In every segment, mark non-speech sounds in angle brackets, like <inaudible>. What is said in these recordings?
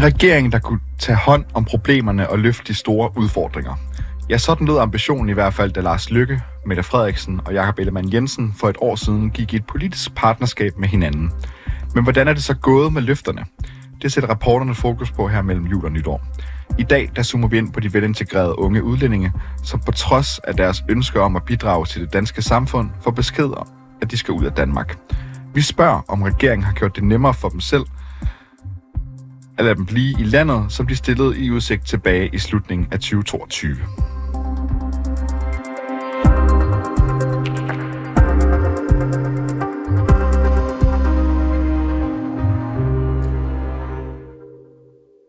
En regering, der kunne tage hånd om problemerne og løfte de store udfordringer. Ja, sådan lød ambitionen i hvert fald, da Lars Lykke, Mette Frederiksen og Jakob Ellemann Jensen for et år siden gik i et politisk partnerskab med hinanden. Men hvordan er det så gået med løfterne? Det sætter rapporterne fokus på her mellem jul og nytår. I dag der zoomer vi ind på de velintegrerede unge udlændinge, som på trods af deres ønske om at bidrage til det danske samfund, får besked om, at de skal ud af Danmark. Vi spørger, om regeringen har gjort det nemmere for dem selv at lade dem blive i landet, som de stillede i udsigt tilbage i slutningen af 2022.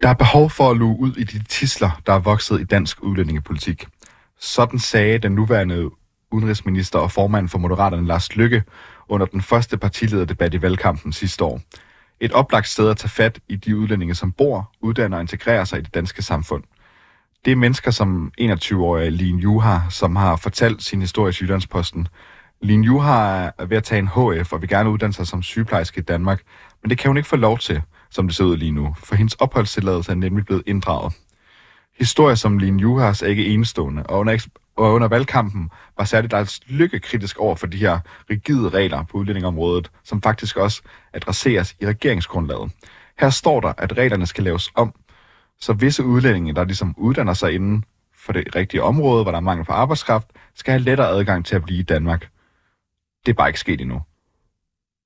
Der er behov for at luge ud i de tisler, der er vokset i dansk udlændingepolitik. Sådan sagde den nuværende udenrigsminister og formand for Moderaterne Lars Lykke under den første partilederdebat i valgkampen sidste år. Et oplagt sted at tage fat i de udlændinge, som bor, uddanner og integrerer sig i det danske samfund. Det er mennesker som 21-årige Lin Juha, som har fortalt sin historie i Jyllandsposten. Lin Juha er ved at tage en HF og vil gerne uddanne sig som sygeplejerske i Danmark, men det kan hun ikke få lov til, som det ser ud lige nu, for hendes opholdstilladelse er nemlig blevet inddraget. Historier som Lin Juhas er ikke enestående, og og under valgkampen var særligt der lykke kritisk over for de her rigide regler på udlændingområdet, som faktisk også adresseres i regeringsgrundlaget. Her står der, at reglerne skal laves om, så visse udlændinge, der ligesom uddanner sig inden for det rigtige område, hvor der er mangel på arbejdskraft, skal have lettere adgang til at blive i Danmark. Det er bare ikke sket endnu.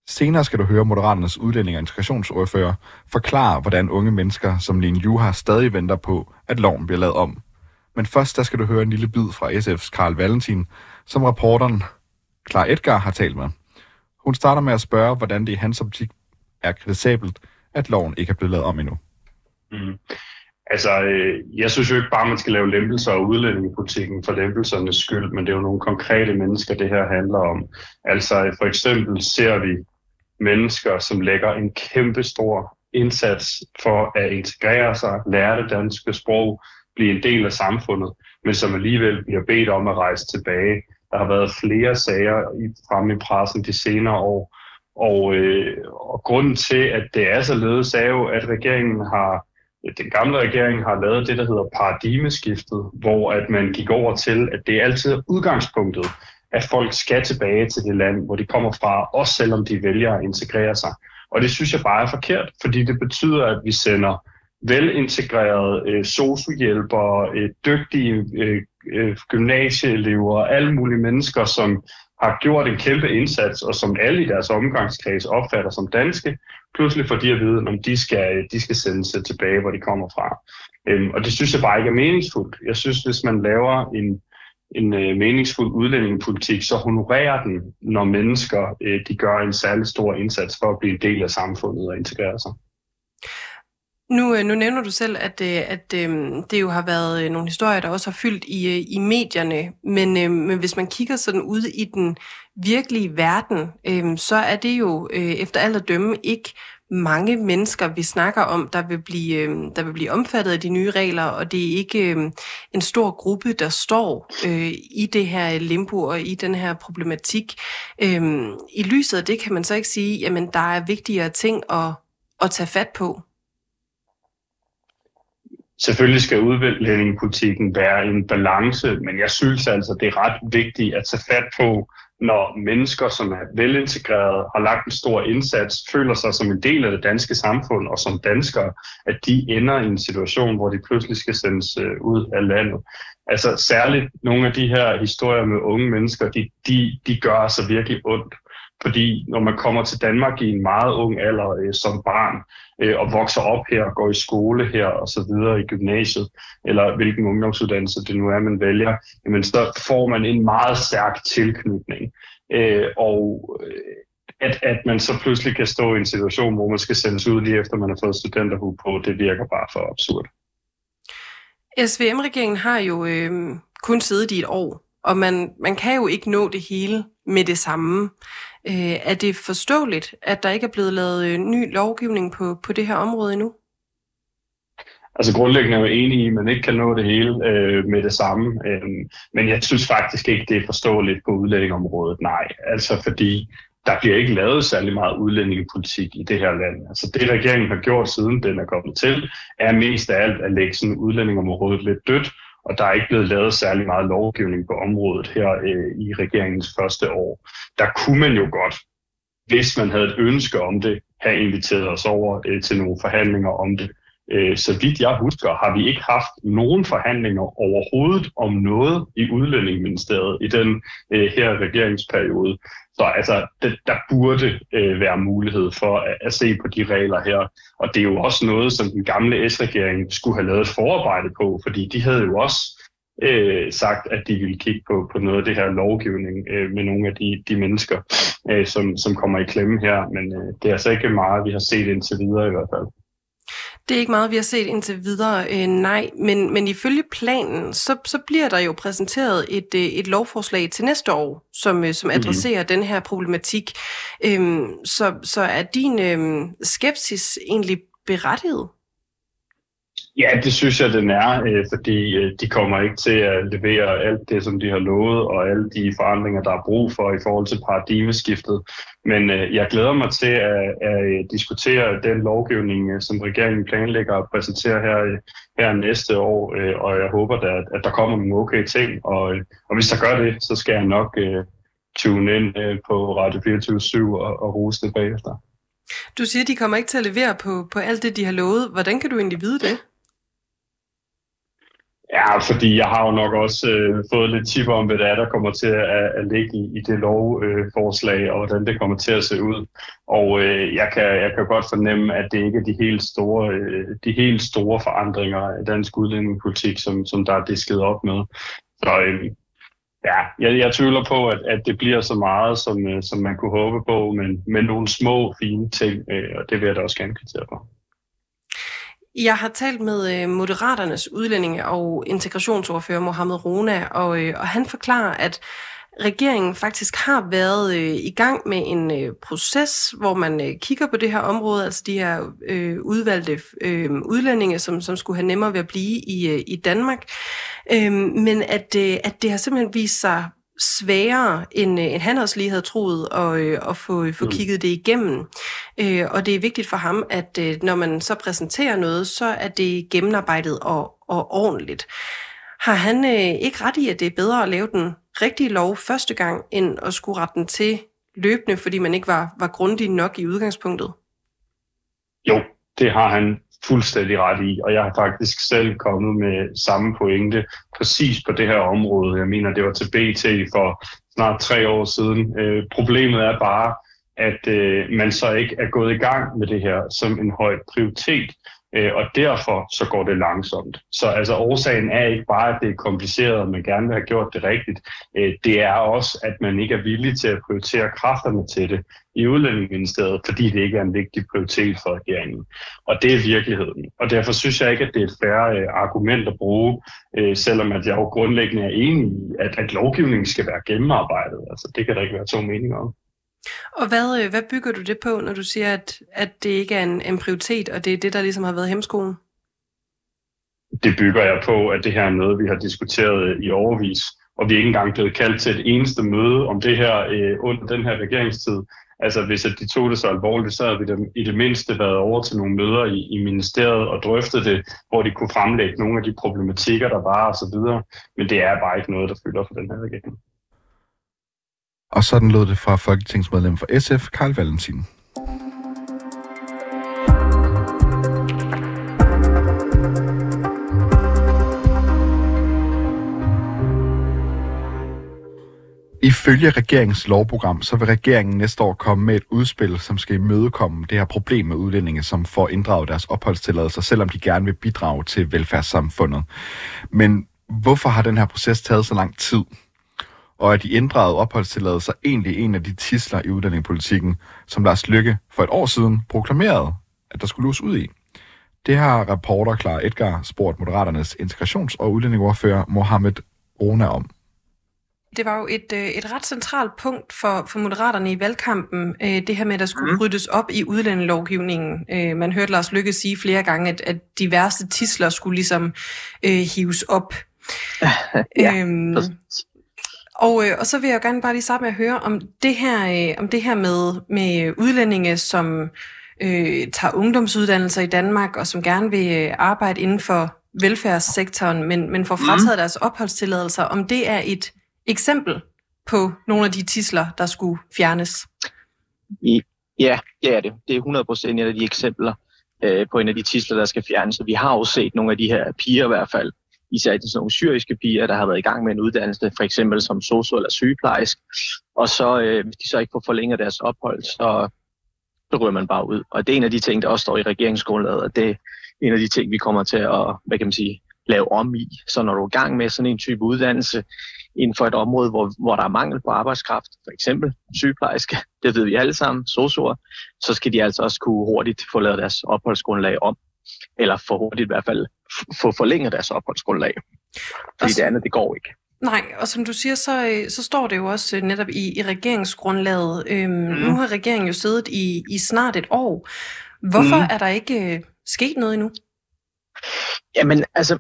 Senere skal du høre Moderaternes udlænding og integrationsordfører forklare, hvordan unge mennesker som Line Juha stadig venter på, at loven bliver lavet om. Men først der skal du høre en lille bid fra SF's Karl Valentin, som reporteren Clara Edgar har talt med. Hun starter med at spørge, hvordan det i hans optik er kritisabelt, at loven ikke er blevet lavet om endnu. Mm. Altså, øh, jeg synes jo ikke bare, man skal lave lempelser af udlændingepolitikken for lempelsernes skyld, men det er jo nogle konkrete mennesker, det her handler om. Altså, for eksempel ser vi mennesker, som lægger en kæmpe stor indsats for at integrere sig, lære det danske sprog, blive en del af samfundet, men som alligevel bliver bedt om at rejse tilbage. Der har været flere sager fremme i pressen de senere år, og, øh, og grunden til, at det er således, er jo, at regeringen har, den gamle regering har lavet det, der hedder paradigmeskiftet, hvor at man gik over til, at det er altid udgangspunktet, at folk skal tilbage til det land, hvor de kommer fra, også selvom de vælger at integrere sig. Og det synes jeg bare er forkert, fordi det betyder, at vi sender velintegrerede øh, sociohjælpere, øh, dygtige øh, øh, gymnasieelever, alle mulige mennesker, som har gjort en kæmpe indsats, og som alle i deres omgangskreds opfatter som danske, pludselig får de at vide, om de skal, øh, de skal sende sig øh, tilbage, hvor de kommer fra. Øhm, og det synes jeg bare ikke er meningsfuldt. Jeg synes, hvis man laver en, en øh, meningsfuld udlændingepolitik, så honorerer den, når mennesker øh, de gør en særlig stor indsats for at blive en del af samfundet og integrere sig. Nu, øh, nu nævner du selv, at, øh, at øh, det jo har været nogle historier, der også har fyldt i, i medierne, men, men hvis man kigger sådan ud i den virkelige verden, så er det jo efter alt at dømme ikke mange mennesker, vi snakker om, der vil blive, der vil blive omfattet af de nye regler, og det er ikke en stor gruppe, der står øh, i det her limbo og i den her problematik. Øh, I lyset af det kan man så ikke sige, jamen der er vigtigere ting at, at tage fat på. Selvfølgelig skal udlændingepolitikken være en balance, men jeg synes altså, det er ret vigtigt at tage fat på, når mennesker, som er velintegrerede, har lagt en stor indsats, føler sig som en del af det danske samfund og som danskere, at de ender i en situation, hvor de pludselig skal sendes øh, ud af landet. Altså særligt nogle af de her historier med unge mennesker, de, de, de gør altså virkelig ondt. Fordi når man kommer til Danmark i en meget ung alder øh, som barn, øh, og vokser op her, går i skole her og så videre i gymnasiet, eller hvilken ungdomsuddannelse det nu er, man vælger, jamen så får man en meget stærk tilknytning. Øh, og øh, at, at man så pludselig kan stå i en situation, hvor man skal sendes ud lige efter man har fået studenterhue på, det virker bare for absurd. SVM-regeringen har jo øh, kun siddet i et år, og man, man kan jo ikke nå det hele med det samme. Øh, er det forståeligt, at der ikke er blevet lavet øh, ny lovgivning på, på det her område endnu? Altså grundlæggende er jeg enig i, at man ikke kan nå det hele øh, med det samme. Øh, men jeg synes faktisk ikke, det er forståeligt på udlændingområdet, nej. Altså fordi der bliver ikke lavet særlig meget udlændingepolitik i det her land. Altså det regeringen har gjort siden den er kommet til, er mest af alt at lægge sådan udlændingområdet lidt dødt, og der er ikke blevet lavet særlig meget lovgivning på området her øh, i regeringens første år. Der kunne man jo godt, hvis man havde et ønske om det, have inviteret os over øh, til nogle forhandlinger om det. Øh, så vidt jeg husker, har vi ikke haft nogen forhandlinger overhovedet om noget i udlændingeministeriet i den øh, her regeringsperiode. Så altså, det, der burde øh, være mulighed for at, at se på de regler her. Og det er jo også noget, som den gamle S-regering skulle have lavet forarbejde på, fordi de havde jo også øh, sagt, at de ville kigge på, på noget af det her lovgivning øh, med nogle af de, de mennesker, øh, som, som kommer i klemme her. Men øh, det er altså ikke meget, vi har set indtil videre i hvert fald. Det er ikke meget, vi har set indtil videre, øh, nej. Men, men ifølge planen, så, så bliver der jo præsenteret et, øh, et lovforslag til næste år, som, øh, som mhm. adresserer mm. den her problematik. Øhm, så, så er din øh, skepsis egentlig berettiget? Ja, det synes jeg, den er, øh, fordi øh, de kommer ikke til at levere alt det, som de har lovet, og alle de forandringer, der er brug for i forhold til paradigmeskiftet. Men øh, jeg glæder mig til at, at øh, diskutere den lovgivning, øh, som regeringen planlægger at præsentere her, øh, her næste år, og jeg håber, da, at der kommer nogle okay ting, og, og hvis der gør det, så skal jeg nok tune ind på Radio 24 og, og rose det bagefter. Du siger, de kommer ikke til at levere på, på alt det, de har lovet. Hvordan kan du egentlig vide det? Ja, fordi jeg har jo nok også øh, fået lidt tip om, hvad det er, der kommer til at, at ligge i, i det lovforslag, øh, og hvordan det kommer til at se ud. Og øh, jeg, kan, jeg kan godt fornemme, at det ikke er de helt store, øh, de helt store forandringer af dansk udlændingepolitik, som, som der er disket op med. Så øh, ja, jeg, jeg tvivler på, at, at det bliver så meget, som, øh, som man kunne håbe på, men med nogle små, fine ting, øh, og det vil jeg da også gerne kvittere for. Jeg har talt med øh, Moderaternes udlændinge- og integrationsordfører Mohammed Rona, og, øh, og han forklarer, at regeringen faktisk har været øh, i gang med en øh, proces, hvor man øh, kigger på det her område, altså de her øh, udvalgte øh, udlændinge, som, som skulle have nemmere ved at blive i, øh, i Danmark. Øh, men at, øh, at det har simpelthen vist sig sværere, end, øh, end han også lige havde troet, at, øh, at få, få mm. kigget det igennem. Øh, og det er vigtigt for ham, at når man så præsenterer noget, så er det gennemarbejdet og, og ordentligt. Har han ikke ret i, at det er bedre at lave den rigtige lov første gang, end at skulle rette den til løbende, fordi man ikke var, var grundig nok i udgangspunktet? Jo, det har han fuldstændig ret i, og jeg har faktisk selv kommet med samme pointe præcis på det her område. Jeg mener, det var til BT for snart tre år siden. Øh, problemet er bare, at øh, man så ikke er gået i gang med det her som en høj prioritet. Øh, og derfor så går det langsomt. Så altså årsagen er ikke bare, at det er kompliceret, og man gerne vil have gjort det rigtigt. Øh, det er også, at man ikke er villig til at prioritere kræfterne til det i udlændingeministeriet, fordi det ikke er en vigtig prioritet for regeringen. Og det er virkeligheden. Og derfor synes jeg ikke, at det er et færre øh, argument at bruge, øh, selvom at jeg jo grundlæggende er enig i, at, at lovgivningen skal være gennemarbejdet. Altså det kan der ikke være to meninger om. Og hvad, øh, hvad bygger du det på, når du siger, at, at det ikke er en, en prioritet, og det er det, der ligesom har været hemskoen? Det bygger jeg på, at det her er noget, vi har diskuteret øh, i overvis, og vi er ikke engang blevet kaldt til et eneste møde om det her øh, under den her regeringstid. Altså hvis at de tog det så alvorligt, så havde vi dem i det mindste været over til nogle møder i, i ministeriet og drøftet det, hvor de kunne fremlægge nogle af de problematikker, der var osv. Men det er bare ikke noget, der fylder for den her regering. Og sådan lød det fra folketingsmedlem for SF, Karl Valentin. Ifølge regeringens lovprogram, så vil regeringen næste år komme med et udspil, som skal imødekomme det her problem med udlændinge, som får inddraget deres opholdstilladelser, selvom de gerne vil bidrage til velfærdssamfundet. Men hvorfor har den her proces taget så lang tid? Og er de inddragede opholdstilladelser egentlig en af de tisler i udlændingepolitikken, som Lars Lykke for et år siden proklamerede, at der skulle løs ud i. Det har reporter Klar Edgar spurgt Moderaternes integrations- og udlændingeordfører Mohammed Rona om. Det var jo et, øh, et ret centralt punkt for, for Moderaterne i valgkampen, øh, det her med, at der skulle mm. ryddes op i udlændingelovgivningen. Øh, man hørte Lars Lykke sige flere gange, at, at de værste tisler skulle ligesom øh, hives op. <laughs> ja, øhm, Og, øh, og så vil jeg gerne bare lige starte med at høre om det her, øh, om det her med, med udlændinge, som øh, tager ungdomsuddannelser i Danmark, og som gerne vil øh, arbejde inden for velfærdssektoren, men, men får frataget mm. deres opholdstilladelser, om det er et eksempel på nogle af de tisler, der skulle fjernes? I, ja, det er det. Det er 100% et af de eksempler øh, på en af de tisler, der skal fjernes. Så vi har jo set nogle af de her piger i hvert fald, især de sådan nogle syriske piger, der har været i gang med en uddannelse, for eksempel som sosu eller sygeplejersk, og så øh, hvis de så ikke får forlænget deres ophold, så, så ryger man bare ud. Og det er en af de ting, der også står i regeringsgrundlaget, og det er en af de ting, vi kommer til at, hvad kan man sige, lave om i. Så når du er i gang med sådan en type uddannelse inden for et område, hvor, hvor der er mangel på arbejdskraft, for eksempel sygeplejerske, <laughs> det ved vi alle sammen, sosuer, så skal de altså også kunne hurtigt få lavet deres opholdsgrundlag om, eller for hurtigt i hvert fald få forlænget deres opholdsgrundlag. Fordi så, det andet, det går ikke. Nej, og som du siger, så, øh, så står det jo også øh, netop i, i regeringsgrundlaget. Øhm, mm. Nu har regeringen jo siddet i, i snart et år. Hvorfor mm. er der ikke øh, sket noget endnu? Jamen, altså,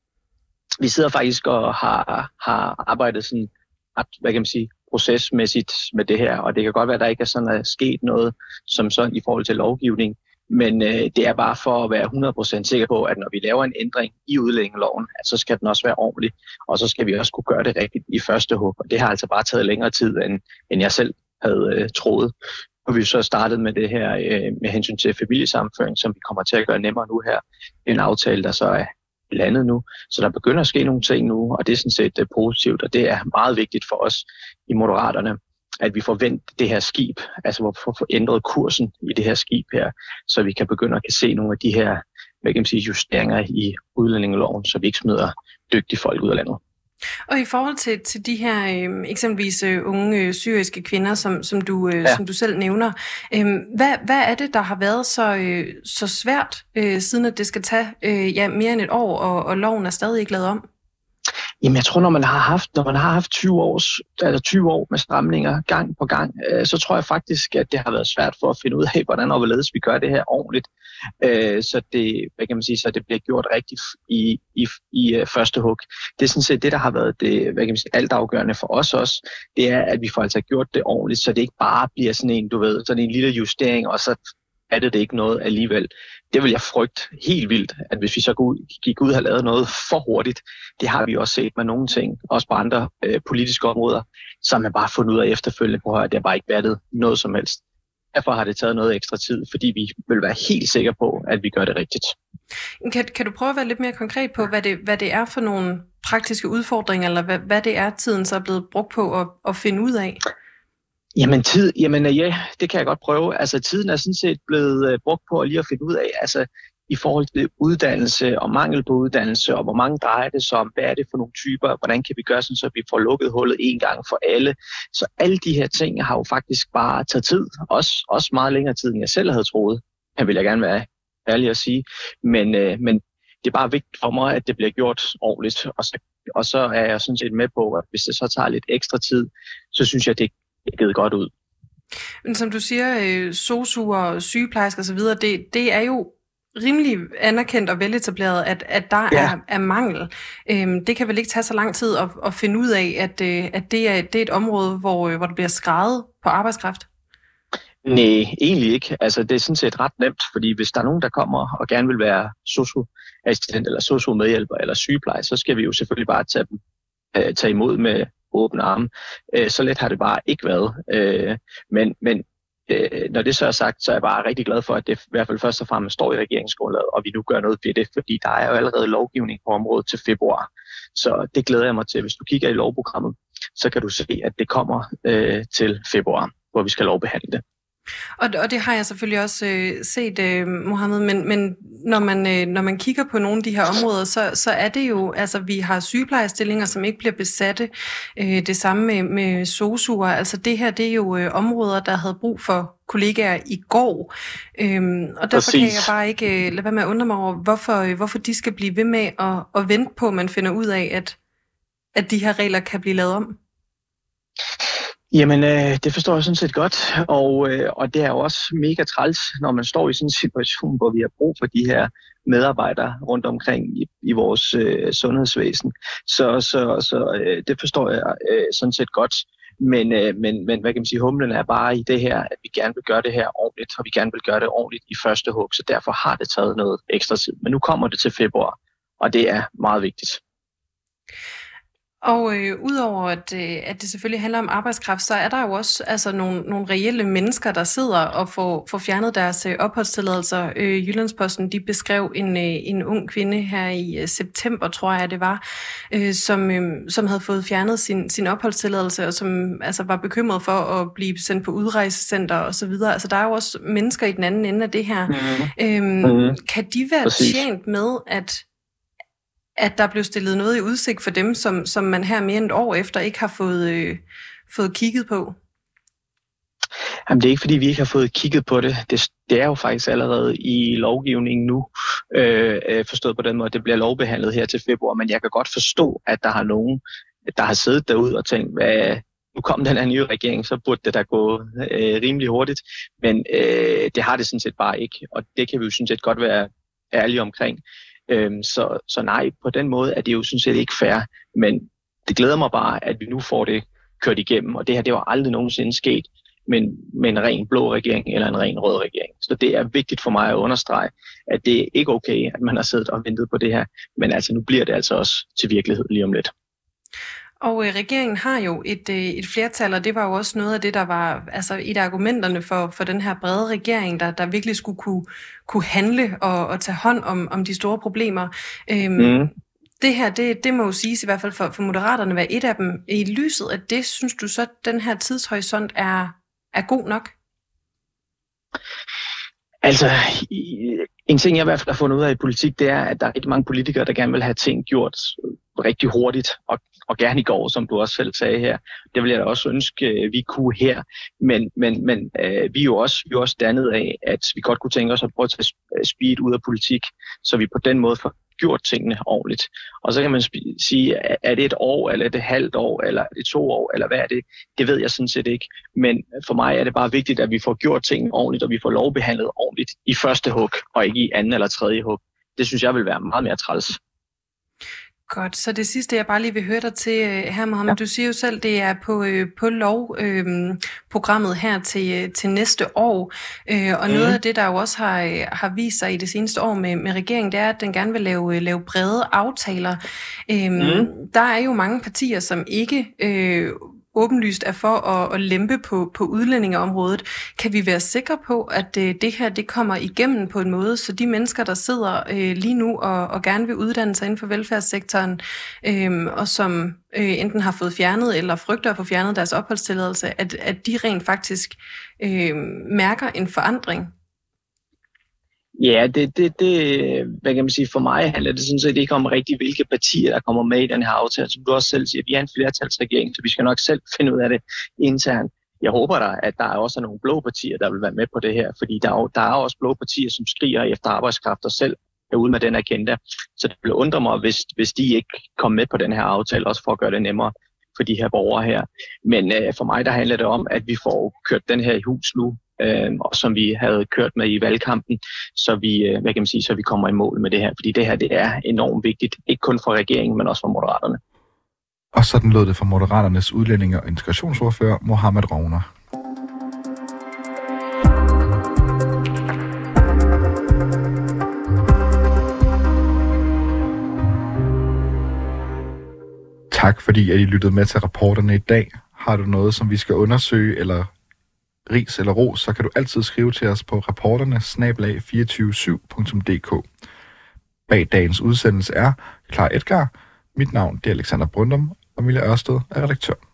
<clears throat> vi sidder faktisk og har, har arbejdet sådan, hvad kan man sige, procesmæssigt med det her, og det kan godt være, at der ikke er sådan er sket noget som sådan i forhold til lovgivning, men øh, det er bare for at være 100% sikker på, at når vi laver en ændring i udlændingeloven, at så skal den også være ordentlig, og så skal vi også kunne gøre det rigtigt i første hug. Og det har altså bare taget længere tid, end, end jeg selv havde øh, troet. Og vi så startet med det her øh, med hensyn til familiesammenføring, som vi kommer til at gøre nemmere nu her. En aftale, der så er landet nu. Så der begynder at ske nogle ting nu, og det er sådan set øh, positivt, og det er meget vigtigt for os i Moderaterne, at vi får vendt det her skib, altså hvor får ændret kursen i det her skib her, så vi kan begynde at kan se nogle af de her hvad kan man sige, justeringer i udlændingeloven, så vi ikke smider dygtige folk ud af landet. Og i forhold til, til de her øh, eksempelvis øh, unge øh, syriske kvinder, som, som, du, øh, ja. som du selv nævner, øh, hvad, hvad er det, der har været så, øh, så svært, øh, siden at det skal tage øh, ja, mere end et år, og, og loven er stadig ikke lavet om? Jamen jeg tror, når man har haft, når man har haft 20, års, altså 20 år med stramninger gang på gang, øh, så tror jeg faktisk, at det har været svært for at finde ud af, <laughs> hvordan og hvorledes vi gør det her ordentligt, øh, så det, hvad kan man sige, så det bliver gjort rigtigt i, i, i uh, første hug. Det er sådan set det, der har været det, hvad kan man sige, altafgørende for os også, det er, at vi får altså gjort det ordentligt, så det ikke bare bliver sådan en, du ved, sådan en lille justering, og så er det, det ikke noget alligevel. Det vil jeg frygte helt vildt, at hvis vi så gik ud og havde lavet noget for hurtigt, det har vi også set med nogle ting, også på andre øh, politiske områder, så man bare fundet ud af efterfølgende på, at det har bare ikke været noget som helst. Derfor har det taget noget ekstra tid, fordi vi vil være helt sikre på, at vi gør det rigtigt. Kan, kan du prøve at være lidt mere konkret på, hvad det, hvad det er for nogle praktiske udfordringer, eller hvad, hvad det er, tiden så er blevet brugt på at, at finde ud af? Jamen tid, jamen ja, det kan jeg godt prøve. Altså tiden er sådan set blevet øh, brugt på at lige at finde ud af, altså i forhold til uddannelse og mangel på uddannelse, og hvor mange drejer det sig om, hvad er det for nogle typer, hvordan kan vi gøre sådan, så vi får lukket hullet en gang for alle. Så alle de her ting har jo faktisk bare taget tid, også, også meget længere tid, end jeg selv havde troet. Det vil jeg gerne være ærlig at sige. Men, øh, men det er bare vigtigt for mig, at det bliver gjort ordentligt, og så, og så er jeg sådan set med på, at hvis det så tager lidt ekstra tid, så synes jeg, det det givet godt ud. Men som du siger, øh, sosuer, sygeplejersker osv., det, det er jo rimelig anerkendt og veletableret, at, at der ja. er, er mangel. Øhm, det kan vel ikke tage så lang tid at, at finde ud af, at, øh, at det, er, det er et område, hvor, øh, hvor der bliver skrevet på arbejdskraft? Nej, egentlig ikke. Altså, det er sådan set ret nemt, fordi hvis der er nogen, der kommer og gerne vil være sosu-assistent eller sosu-medhjælper eller sygeplejer, så skal vi jo selvfølgelig bare tage dem øh, tage imod med, åbne arme. Øh, så let har det bare ikke været. Øh, men men øh, når det så er sagt, så er jeg bare rigtig glad for, at det i hvert fald først og fremmest står i regeringsgrundlaget, og vi nu gør noget ved det, fordi der er jo allerede lovgivning på området til februar. Så det glæder jeg mig til. Hvis du kigger i lovprogrammet, så kan du se, at det kommer øh, til februar, hvor vi skal lovbehandle det. Og, og det har jeg selvfølgelig også øh, set, øh, Mohammed, men, men når, man, øh, når man kigger på nogle af de her områder, så, så er det jo, altså vi har sygeplejerstillinger, som ikke bliver besatte, øh, det samme med, med sosuer, altså det her, det er jo øh, områder, der havde brug for kollegaer i går, øhm, og derfor Præcis. kan jeg bare ikke øh, lade være med at undre mig over, hvorfor, øh, hvorfor de skal blive ved med at, at vente på, at man finder ud af, at, at de her regler kan blive lavet om. Jamen, øh, det forstår jeg sådan set godt, og, øh, og det er jo også mega træls, når man står i sådan en situation, hvor vi har brug for de her medarbejdere rundt omkring i, i vores øh, sundhedsvæsen. Så, så, så øh, det forstår jeg øh, sådan set godt. Men, øh, men, men hvad kan man sige, humlen er bare i det her, at vi gerne vil gøre det her ordentligt, og vi gerne vil gøre det ordentligt i første hug, så derfor har det taget noget ekstra tid. Men nu kommer det til februar, og det er meget vigtigt. Og øh, udover at, øh, at det selvfølgelig handler om arbejdskraft, så er der jo også altså, nogle, nogle reelle mennesker, der sidder og får, får fjernet deres øh, opholdstilladelser. Øh, Jyllandsposten de beskrev en, øh, en ung kvinde her i øh, september, tror jeg det var, øh, som, øh, som havde fået fjernet sin, sin opholdstilladelse, og som altså, var bekymret for at blive sendt på udrejsecenter osv. Altså der er jo også mennesker i den anden ende af det her. Mm-hmm. Øh, mm-hmm. Kan de være Præcis. tjent med, at at der blev stillet noget i udsigt for dem, som, som man her mere end et år efter ikke har fået, øh, fået kigget på? Jamen, det er ikke, fordi vi ikke har fået kigget på det. Det, det er jo faktisk allerede i lovgivningen nu, øh, øh, forstået på den måde, at det bliver lovbehandlet her til februar, men jeg kan godt forstå, at der har nogen, der har siddet derude og tænkt, hvad, nu kom den her nye regering, så burde det da gå øh, rimelig hurtigt, men øh, det har det sådan set bare ikke, og det kan vi jo sådan set godt være ærlige omkring. Øhm, så, så nej, på den måde er det jo sådan set ikke fair, men det glæder mig bare, at vi nu får det kørt igennem, og det her det var aldrig nogensinde sket med, med en ren blå regering eller en ren rød regering. Så det er vigtigt for mig at understrege, at det er ikke okay, at man har siddet og ventet på det her, men altså nu bliver det altså også til virkelighed lige om lidt. Og øh, regeringen har jo et, øh, et flertal, og det var jo også noget af det, der var altså, et af argumenterne for, for den her brede regering, der, der virkelig skulle kunne, kunne handle og, og tage hånd om, om de store problemer. Øhm, mm. Det her, det, det må jo siges i hvert fald for, for Moderaterne være et af dem. I lyset af det, synes du så, at den her tidshorisont er, er god nok? Altså, en ting jeg i hvert fald har fundet ud af i politik, det er, at der er rigtig mange politikere, der gerne vil have ting gjort rigtig hurtigt, og, og gerne i går, som du også selv sagde her. Det vil jeg da også ønske, øh, vi kunne her. Men, men, men øh, vi er jo også, vi er også dannet af, at vi godt kunne tænke os at prøve at tage øh, speed ud af politik, så vi på den måde får gjort tingene ordentligt. Og så kan man sige, er det et år, eller er det et halvt år, eller er det to år, eller hvad er det? Det ved jeg sådan set ikke. Men for mig er det bare vigtigt, at vi får gjort tingene ordentligt, og vi får lovbehandlet ordentligt i første hug, og ikke i anden eller tredje hug. Det synes jeg vil være meget mere træls. Godt, så det sidste, jeg bare lige vil høre dig til øh, her, Mohammed, ja. du siger jo selv, det er på, øh, på lovprogrammet øh, her til, til næste år, øh, og mm. noget af det, der jo også har, har vist sig i det seneste år med, med regeringen, det er, at den gerne vil lave, lave brede aftaler. Øh, mm. Der er jo mange partier, som ikke øh, åbenlyst er for at, at lempe på, på udlændingeområdet. Kan vi være sikre på, at øh, det her det kommer igennem på en måde, så de mennesker, der sidder øh, lige nu og, og gerne vil uddanne sig inden for velfærdssektoren, øh, og som øh, enten har fået fjernet eller frygter at få fjernet deres opholdstilladelse, at, at de rent faktisk øh, mærker en forandring Ja, det, det, det, hvad kan man sige, for mig handler det sådan set ikke om rigtig, hvilke partier, der kommer med i den her aftale. Som du også selv siger, vi er en flertalsregering, så vi skal nok selv <laughs> finde ud af det internt. Jeg håber da, at der er også nogle blå partier, der vil være med på det her, fordi der er, der er også blå partier, som skriger efter arbejdskraft og selv er ude med den agenda. Så det vil undre mig, hvis, hvis de ikke kom med på den her aftale, også for at gøre det nemmere for de her borgere her. Men øh, for mig der handler det om, at vi får kørt den her i hus nu, øh, og som vi havde kørt med i valgkampen, så vi, øh, hvad kan man sige, så vi kommer i mål med det her. Fordi det her det er enormt vigtigt, ikke kun for regeringen, men også for Moderaterne. Og sådan lød det for Moderaternes udlændinge- og integrationsordfører Mohammed Rovner. Tak fordi at I lyttede med til rapporterne i dag. Har du noget, som vi skal undersøge eller ris eller ros, så kan du altid skrive til os på rapporterne 247dk Bag dagens udsendelse er Klar Edgar. Mit navn det er Alexander Brundum, og Mille Ørsted er redaktør.